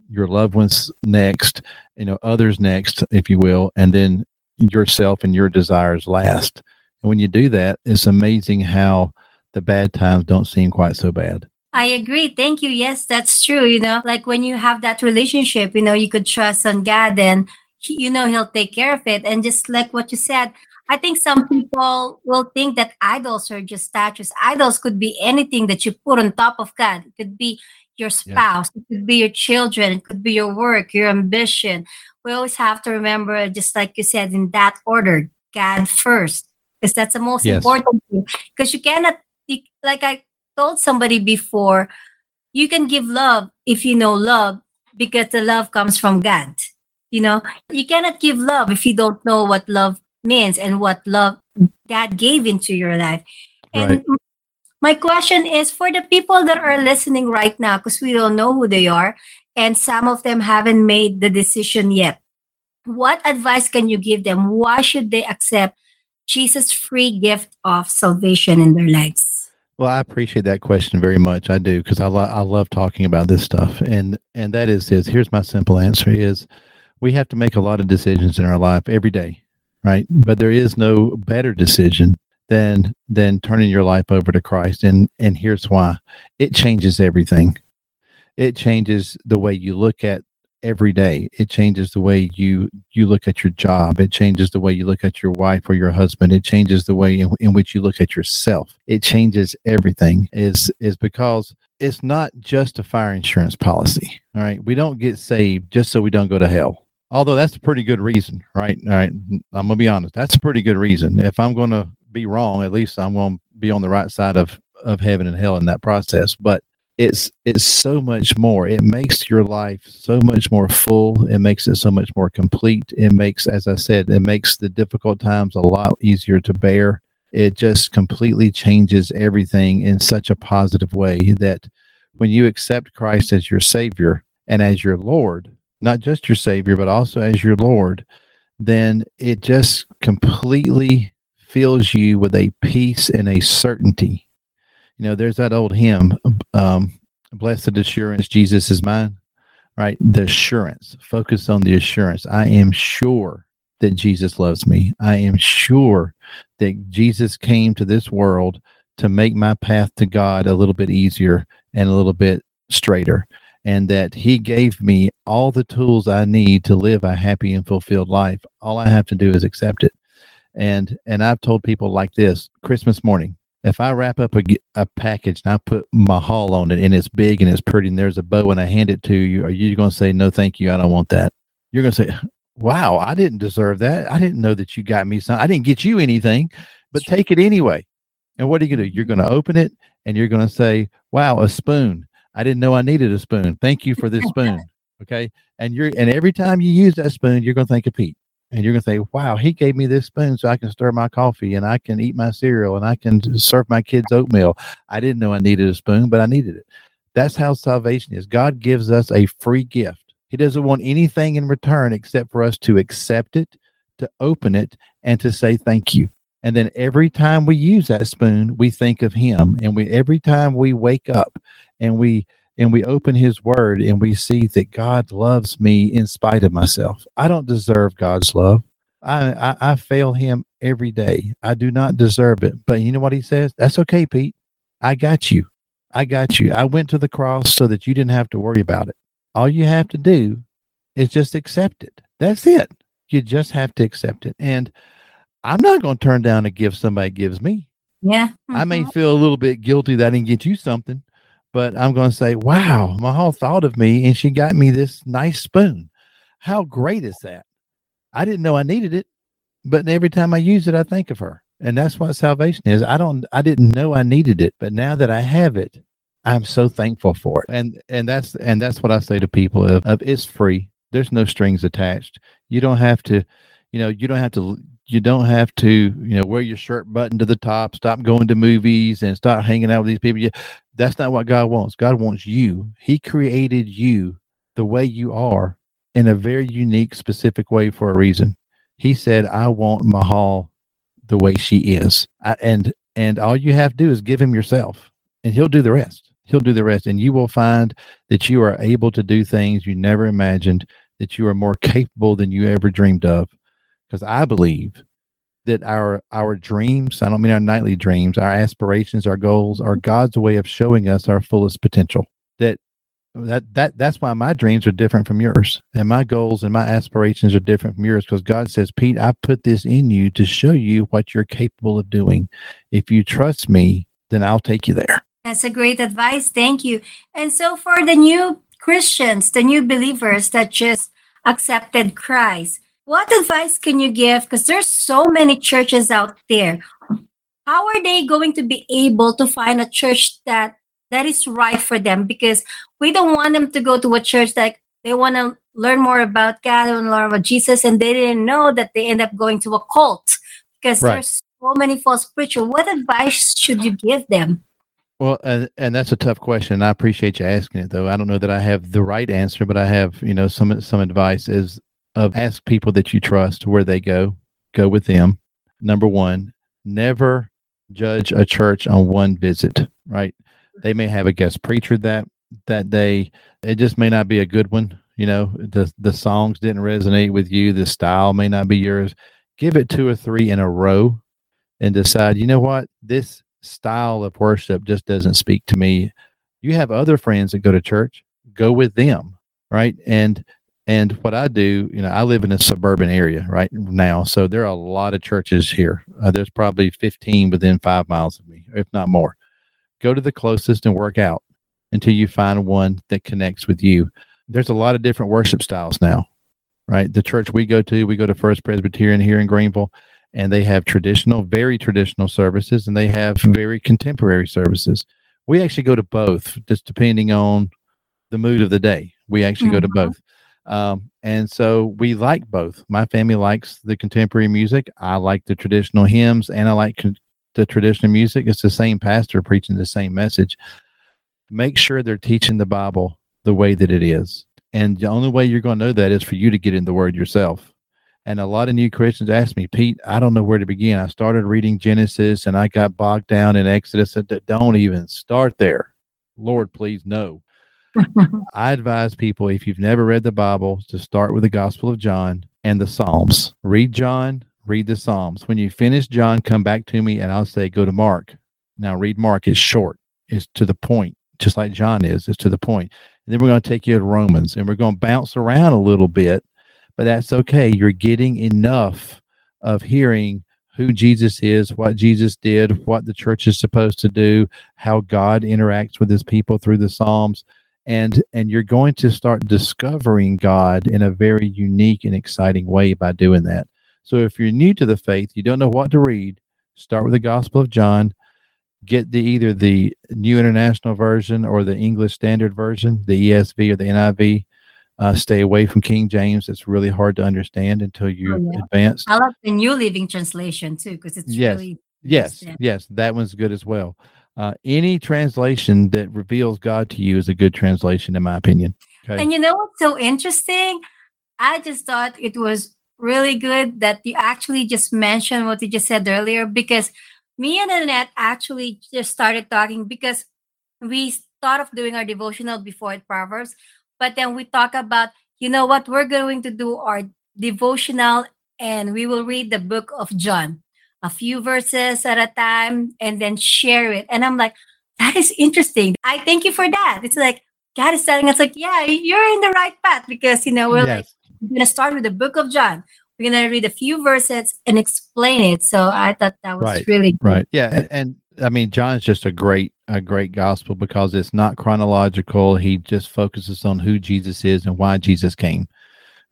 [SPEAKER 2] your loved ones next, you know, others next, if you will, and then yourself and your desires last. And when you do that, it's amazing how the bad times don't seem quite so bad.
[SPEAKER 1] I agree. Thank you. Yes, that's true. You know, like when you have that relationship, you know, you could trust on God and, he, you know, He'll take care of it. And just like what you said, I think some people will think that idols are just statues. Idols could be anything that you put on top of God. It could be your spouse, yeah. it could be your children, it could be your work, your ambition. We always have to remember, just like you said, in that order, God first, because that's the most yes. important thing. Because you cannot, like I told somebody before, you can give love if you know love because the love comes from God. You know, you cannot give love if you don't know what love means and what love God gave into your life. And right. my question is for the people that are listening right now, because we don't know who they are, and some of them haven't made the decision yet. What advice can you give them? Why should they accept Jesus' free gift of salvation in their lives?
[SPEAKER 2] Well, I appreciate that question very much. I do because I, lo- I love talking about this stuff, and and that is is here's my simple answer: is we have to make a lot of decisions in our life every day, right? But there is no better decision than than turning your life over to Christ, and and here's why: it changes everything. It changes the way you look at every day. It changes the way you you look at your job. It changes the way you look at your wife or your husband. It changes the way in, in which you look at yourself. It changes everything. Is is because it's not just a fire insurance policy. All right, we don't get saved just so we don't go to hell. Although that's a pretty good reason, right? All right, I'm gonna be honest. That's a pretty good reason. If I'm gonna be wrong, at least I'm gonna be on the right side of of heaven and hell in that process. But it's it's so much more. It makes your life so much more full. It makes it so much more complete. It makes as i said it makes the difficult times a lot easier to bear. It just completely changes everything in such a positive way that when you accept christ as your savior and as your lord not just your Savior, but also as your Lord, then it just completely fills you with a peace and a certainty. You know, there's that old hymn, um, Blessed Assurance, Jesus is mine, right? The assurance, focus on the assurance. I am sure that Jesus loves me. I am sure that Jesus came to this world to make my path to God a little bit easier and a little bit straighter and that he gave me all the tools I need to live a happy and fulfilled life. All I have to do is accept it. And and I've told people like this Christmas morning, if I wrap up a, a package and I put my haul on it and it's big and it's pretty and there's a bow and I hand it to you, are you going to say, no, thank you, I don't want that? You're going to say, wow, I didn't deserve that. I didn't know that you got me something. I didn't get you anything, but take it anyway. And what are you going to do? You're going to open it and you're going to say, wow, a spoon. I didn't know I needed a spoon. Thank you for this spoon. Okay. And you're, and every time you use that spoon, you're going to think of Pete and you're going to say, wow, he gave me this spoon so I can stir my coffee and I can eat my cereal and I can serve my kids oatmeal. I didn't know I needed a spoon, but I needed it. That's how salvation is. God gives us a free gift. He doesn't want anything in return except for us to accept it, to open it, and to say thank you. And then every time we use that spoon, we think of him. And we every time we wake up and we and we open his word and we see that God loves me in spite of myself. I don't deserve God's love. I, I, I fail him every day. I do not deserve it. But you know what he says? That's okay, Pete. I got you. I got you. I went to the cross so that you didn't have to worry about it. All you have to do is just accept it. That's it. You just have to accept it. And I'm not going to turn down a gift somebody gives me.
[SPEAKER 1] Yeah.
[SPEAKER 2] I may mm-hmm. feel a little bit guilty that I didn't get you something, but I'm going to say, wow, Mahal thought of me and she got me this nice spoon. How great is that? I didn't know I needed it, but every time I use it, I think of her. And that's what salvation is. I don't, I didn't know I needed it, but now that I have it, I'm so thankful for it. And, and that's, and that's what I say to people of, of it's free. There's no strings attached. You don't have to, you know, you don't have to you don't have to, you know, wear your shirt button to the top, stop going to movies and start hanging out with these people. That's not what God wants. God wants you. He created you the way you are in a very unique, specific way for a reason. He said, I want Mahal the way she is. I, and and all you have to do is give him yourself and he'll do the rest. He'll do the rest. And you will find that you are able to do things you never imagined, that you are more capable than you ever dreamed of because I believe that our our dreams i don't mean our nightly dreams our aspirations our goals are god's way of showing us our fullest potential. That that that that's why my dreams are different from yours and my goals and my aspirations are different from yours because god says pete i put this in you to show you what you're capable of doing. If you trust me then i'll take you there.
[SPEAKER 1] That's a great advice. Thank you. And so for the new christians the new believers that just accepted christ what advice can you give? Because there's so many churches out there. How are they going to be able to find a church that that is right for them? Because we don't want them to go to a church that they want to learn more about God and learn about Jesus, and they didn't know that they end up going to a cult because right. there's so many false preachers. What advice should you give them?
[SPEAKER 2] Well, and, and that's a tough question. I appreciate you asking it, though. I don't know that I have the right answer, but I have, you know, some some advice. Is of ask people that you trust where they go, go with them. Number one, never judge a church on one visit, right? They may have a guest preacher that that day. It just may not be a good one. You know, the the songs didn't resonate with you, the style may not be yours. Give it two or three in a row and decide, you know what, this style of worship just doesn't speak to me. You have other friends that go to church, go with them, right? And and what I do, you know, I live in a suburban area right now, so there are a lot of churches here. Uh, there's probably 15 within five miles of me, if not more. Go to the closest and work out until you find one that connects with you. There's a lot of different worship styles now, right? The church we go to, we go to First Presbyterian here in Greenville, and they have traditional, very traditional services, and they have very contemporary services. We actually go to both, just depending on the mood of the day. We actually mm-hmm. go to mm-hmm. both. Um, and so we like both. My family likes the contemporary music. I like the traditional hymns and I like con- the traditional music. It's the same pastor preaching the same message. Make sure they're teaching the Bible the way that it is. And the only way you're going to know that is for you to get in the word yourself. And a lot of new Christians ask me, Pete, I don't know where to begin. I started reading Genesis and I got bogged down in Exodus. Don't even start there. Lord, please, no. I advise people, if you've never read the Bible, to start with the Gospel of John and the Psalms. Read John, read the Psalms. When you finish John, come back to me and I'll say, go to Mark. Now, read Mark. It's short, it's to the point, just like John is. It's to the point. And then we're going to take you to Romans and we're going to bounce around a little bit but that's okay. You're getting enough of hearing who Jesus is, what Jesus did, what the church is supposed to do, how God interacts with his people through the Psalms. And, and you're going to start discovering God in a very unique and exciting way by doing that. So if you're new to the faith, you don't know what to read, start with the Gospel of John, get the either the New International Version or the English Standard Version, the ESV or the NIV, uh, stay away from King James. It's really hard to understand until you oh, yeah. advance.
[SPEAKER 1] I love the New Living Translation too because it's
[SPEAKER 2] yes.
[SPEAKER 1] really
[SPEAKER 2] yes, yes, that one's good as well. Uh, any translation that reveals God to you is a good translation, in my opinion.
[SPEAKER 1] Okay? And you know what's so interesting? I just thought it was really good that you actually just mentioned what you just said earlier because me and Annette actually just started talking because we thought of doing our devotional before Proverbs, but then we talk about, you know what, we're going to do our devotional and we will read the book of John, a few verses at a time, and then share it. And I'm like, that is interesting. I thank you for that. It's like God is telling us, like, yeah, you're in the right path because you know we're yes. like we're gonna start with the book of John. We're gonna read a few verses and explain it. So I thought that was
[SPEAKER 2] right.
[SPEAKER 1] really good.
[SPEAKER 2] right. Yeah, and, and I mean, John is just a great a great gospel because it's not chronological. He just focuses on who Jesus is and why Jesus came,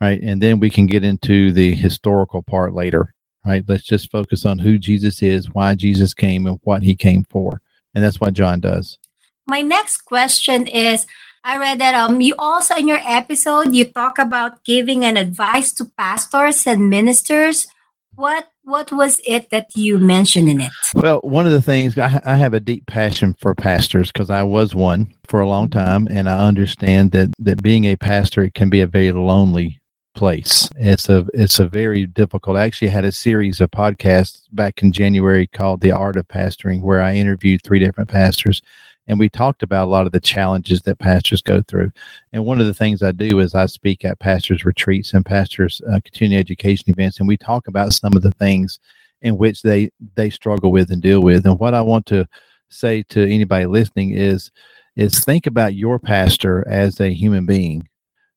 [SPEAKER 2] right? And then we can get into the historical part later, right? Let's just focus on who Jesus is, why Jesus came, and what he came for. And that's what John does.
[SPEAKER 1] My next question is I read that um you also in your episode you talk about giving an advice to pastors and ministers. What what was it that you mentioned in it?
[SPEAKER 2] Well, one of the things I, I have a deep passion for pastors because I was one for a long time, and I understand that that being a pastor can be a very lonely place. It's a it's a very difficult. I actually had a series of podcasts back in January called The Art of Pastoring, where I interviewed three different pastors and we talked about a lot of the challenges that pastors go through. And one of the things I do is I speak at pastors' retreats and pastors' uh, continuing education events, and we talk about some of the things in which they they struggle with and deal with. And what I want to say to anybody listening is is think about your pastor as a human being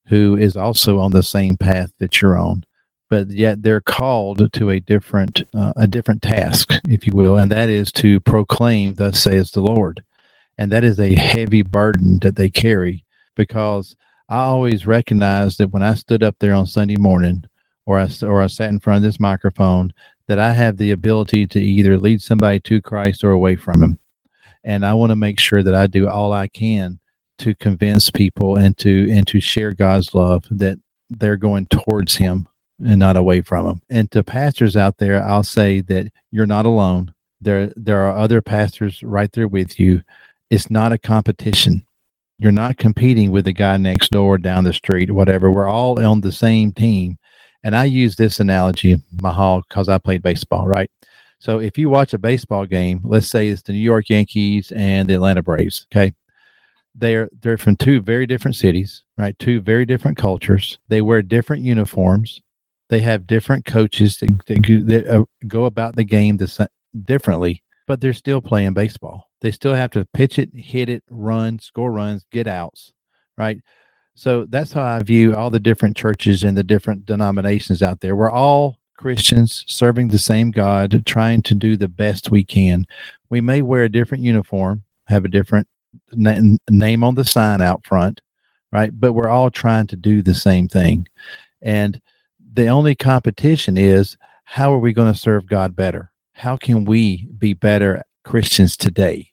[SPEAKER 2] who is also on the same path that you're on but yet they're called to a different uh, a different task if you will and that is to proclaim thus says the lord and that is a heavy burden that they carry because I always recognized that when I stood up there on Sunday morning or I, or I sat in front of this microphone, that I have the ability to either lead somebody to Christ or away from Him. And I want to make sure that I do all I can to convince people and to and to share God's love that they're going towards Him and not away from Him. And to pastors out there, I'll say that you're not alone. There there are other pastors right there with you it's not a competition. You're not competing with the guy next door, down the street, whatever. We're all on the same team. And I use this analogy, Mahal, because I played baseball, right? So if you watch a baseball game, let's say it's the New York Yankees and the Atlanta Braves, okay? They're they're from two very different cities, right? Two very different cultures. They wear different uniforms. They have different coaches that, that, that uh, go about the game differently, but they're still playing baseball they still have to pitch it, hit it, run, score runs, get outs, right? So that's how I view all the different churches and the different denominations out there. We're all Christians serving the same God, trying to do the best we can. We may wear a different uniform, have a different na- name on the sign out front, right? But we're all trying to do the same thing. And the only competition is how are we going to serve God better? How can we be better Christians today?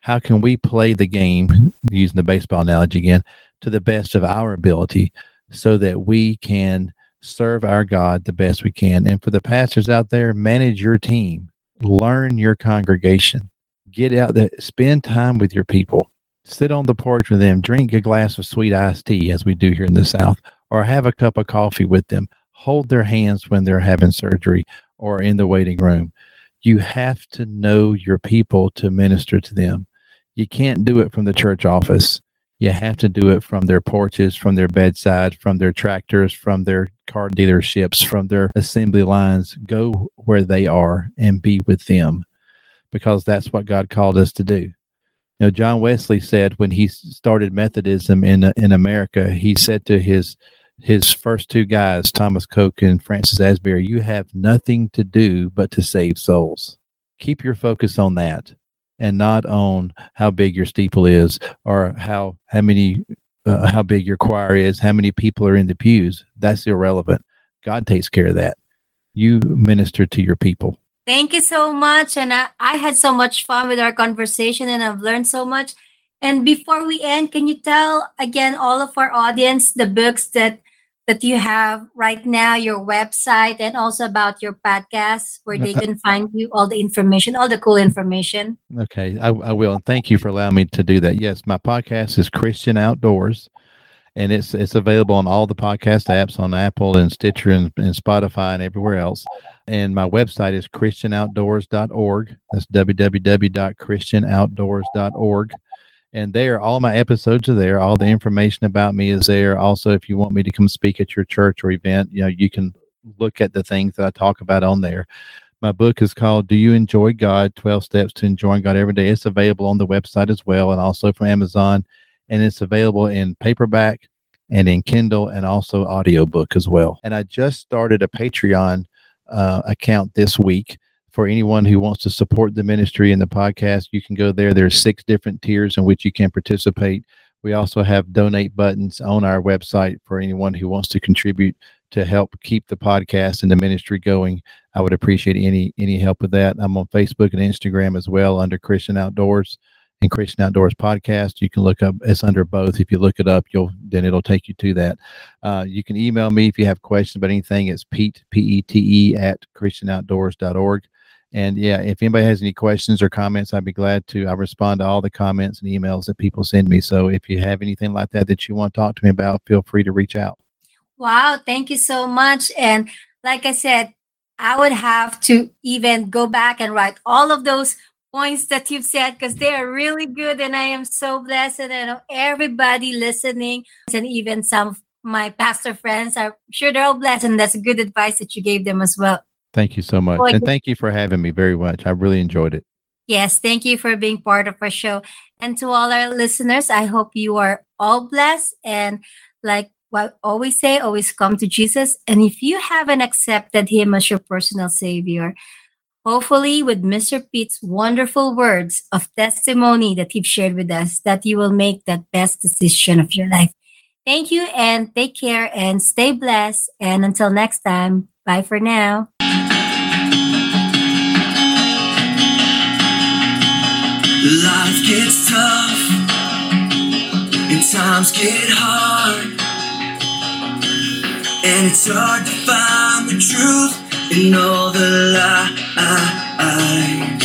[SPEAKER 2] How can we play the game, using the baseball analogy again, to the best of our ability so that we can serve our God the best we can? And for the pastors out there, manage your team, learn your congregation, get out there, spend time with your people. sit on the porch with them, drink a glass of sweet iced tea, as we do here in the South, or have a cup of coffee with them. Hold their hands when they're having surgery or in the waiting room. You have to know your people to minister to them. You can't do it from the church office. You have to do it from their porches, from their bedside, from their tractors, from their car dealerships, from their assembly lines. Go where they are and be with them because that's what God called us to do. You know, John Wesley said when he started Methodism in in America, he said to his his first two guys, Thomas Coke and Francis Asbury, you have nothing to do but to save souls. Keep your focus on that and not on how big your steeple is or how how many uh, how big your choir is, how many people are in the pews. That's irrelevant. God takes care of that. You minister to your people.
[SPEAKER 1] Thank you so much. And I, I had so much fun with our conversation and I've learned so much. And before we end, can you tell again all of our audience the books that that you have right now, your website, and also about your podcast where they can find you, all the information, all the cool information.
[SPEAKER 2] Okay, I, I will. And thank you for allowing me to do that. Yes, my podcast is Christian Outdoors, and it's it's available on all the podcast apps on Apple and Stitcher and, and Spotify and everywhere else. And my website is christianoutdoors.org. That's www.christianoutdoors.org and there all my episodes are there. All the information about me is there. Also if you want me to come speak at your church or event you know you can look at the things that i talk about on there. My book is called do you enjoy god? 12 steps to enjoying god every day. It's available on the website as well and also from amazon and it's available in paperback and in kindle and also audiobook as well and i just started a patreon uh, account this week for anyone who wants to support the ministry and the podcast, you can go there. There's six different tiers in which you can participate. We also have donate buttons on our website for anyone who wants to contribute to help keep the podcast and the ministry going. I would appreciate any any help with that. I'm on Facebook and Instagram as well under Christian Outdoors Christian Outdoors Podcast. You can look up it's under both. If you look it up, you'll then it'll take you to that. Uh, you can email me if you have questions about anything. It's Pete P E T E at ChristianOutdoors.org. And yeah, if anybody has any questions or comments, I'd be glad to. I respond to all the comments and emails that people send me. So if you have anything like that that you want to talk to me about, feel free to reach out.
[SPEAKER 1] Wow, thank you so much. And like I said, I would have to even go back and write all of those points that you've said because they are really good. And I am so blessed. And everybody listening and even some of my pastor friends, I'm sure they're all blessed. And that's good advice that you gave them as well.
[SPEAKER 2] Thank you so much. and thank you for having me very much. I really enjoyed it.
[SPEAKER 1] Yes, thank you for being part of our show. And to all our listeners, I hope you are all blessed. And like what I always say, always come to Jesus. And if you haven't accepted him as your personal savior, hopefully with Mr. Pete's wonderful words of testimony that he shared with us, that you will make that best decision of your life. Thank you and take care and stay blessed. And until next time, bye for now.
[SPEAKER 3] Life gets tough and times get hard. And it's hard to find the truth in all the lies.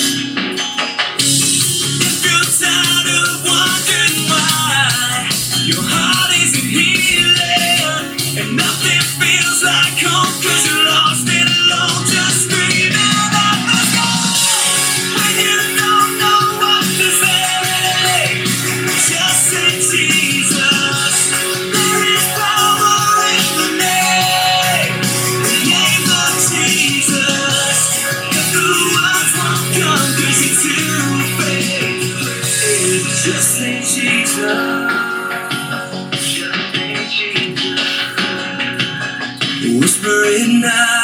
[SPEAKER 3] Whisper it now.